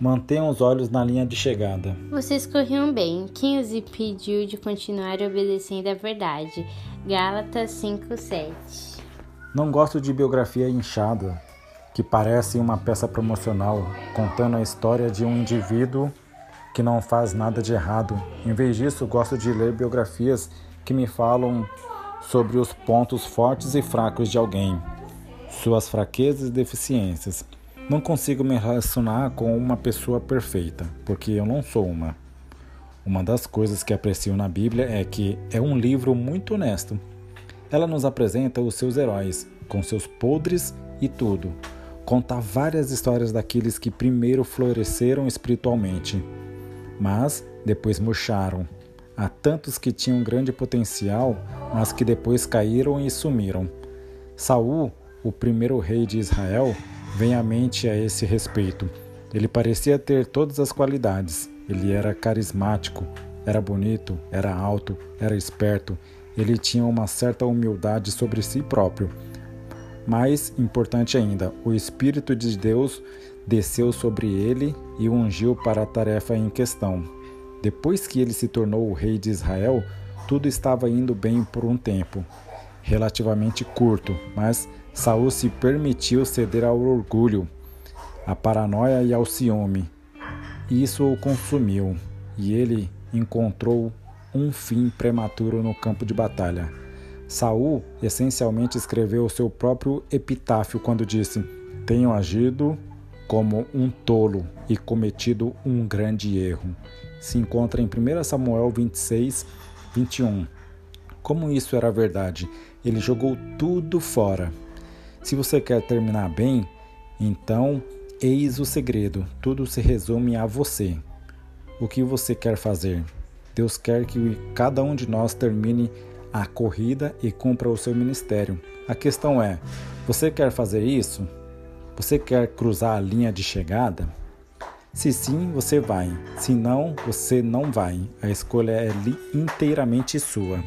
Mantenham os olhos na linha de chegada. Vocês corriam bem. Quem os impediu de continuar obedecendo à verdade? Gálatas 5:7. Não gosto de biografia inchada, que parece uma peça promocional contando a história de um indivíduo que não faz nada de errado. Em vez disso, gosto de ler biografias que me falam sobre os pontos fortes e fracos de alguém, suas fraquezas e deficiências. Não consigo me relacionar com uma pessoa perfeita, porque eu não sou uma. Uma das coisas que aprecio na Bíblia é que é um livro muito honesto. Ela nos apresenta os seus heróis, com seus podres e tudo. Conta várias histórias daqueles que primeiro floresceram espiritualmente, mas depois murcharam. Há tantos que tinham grande potencial, mas que depois caíram e sumiram. Saul, o primeiro rei de Israel, vem à mente a esse respeito. Ele parecia ter todas as qualidades. Ele era carismático, era bonito, era alto, era esperto. Ele tinha uma certa humildade sobre si próprio. Mais importante ainda, o Espírito de Deus desceu sobre ele e o ungiu para a tarefa em questão. Depois que ele se tornou o rei de Israel, tudo estava indo bem por um tempo relativamente curto, mas Saul se permitiu ceder ao orgulho, à paranoia e ao ciúme. Isso o consumiu e ele encontrou um fim prematuro no campo de batalha. Saul essencialmente escreveu seu próprio epitáfio quando disse: Tenho agido como um tolo e cometido um grande erro. Se encontra em 1 Samuel 26, 21. Como isso era verdade, ele jogou tudo fora. Se você quer terminar bem, então eis o segredo: tudo se resume a você. O que você quer fazer? Deus quer que cada um de nós termine a corrida e cumpra o seu ministério. A questão é: você quer fazer isso? Você quer cruzar a linha de chegada? Se sim, você vai. Se não, você não vai. A escolha é inteiramente sua.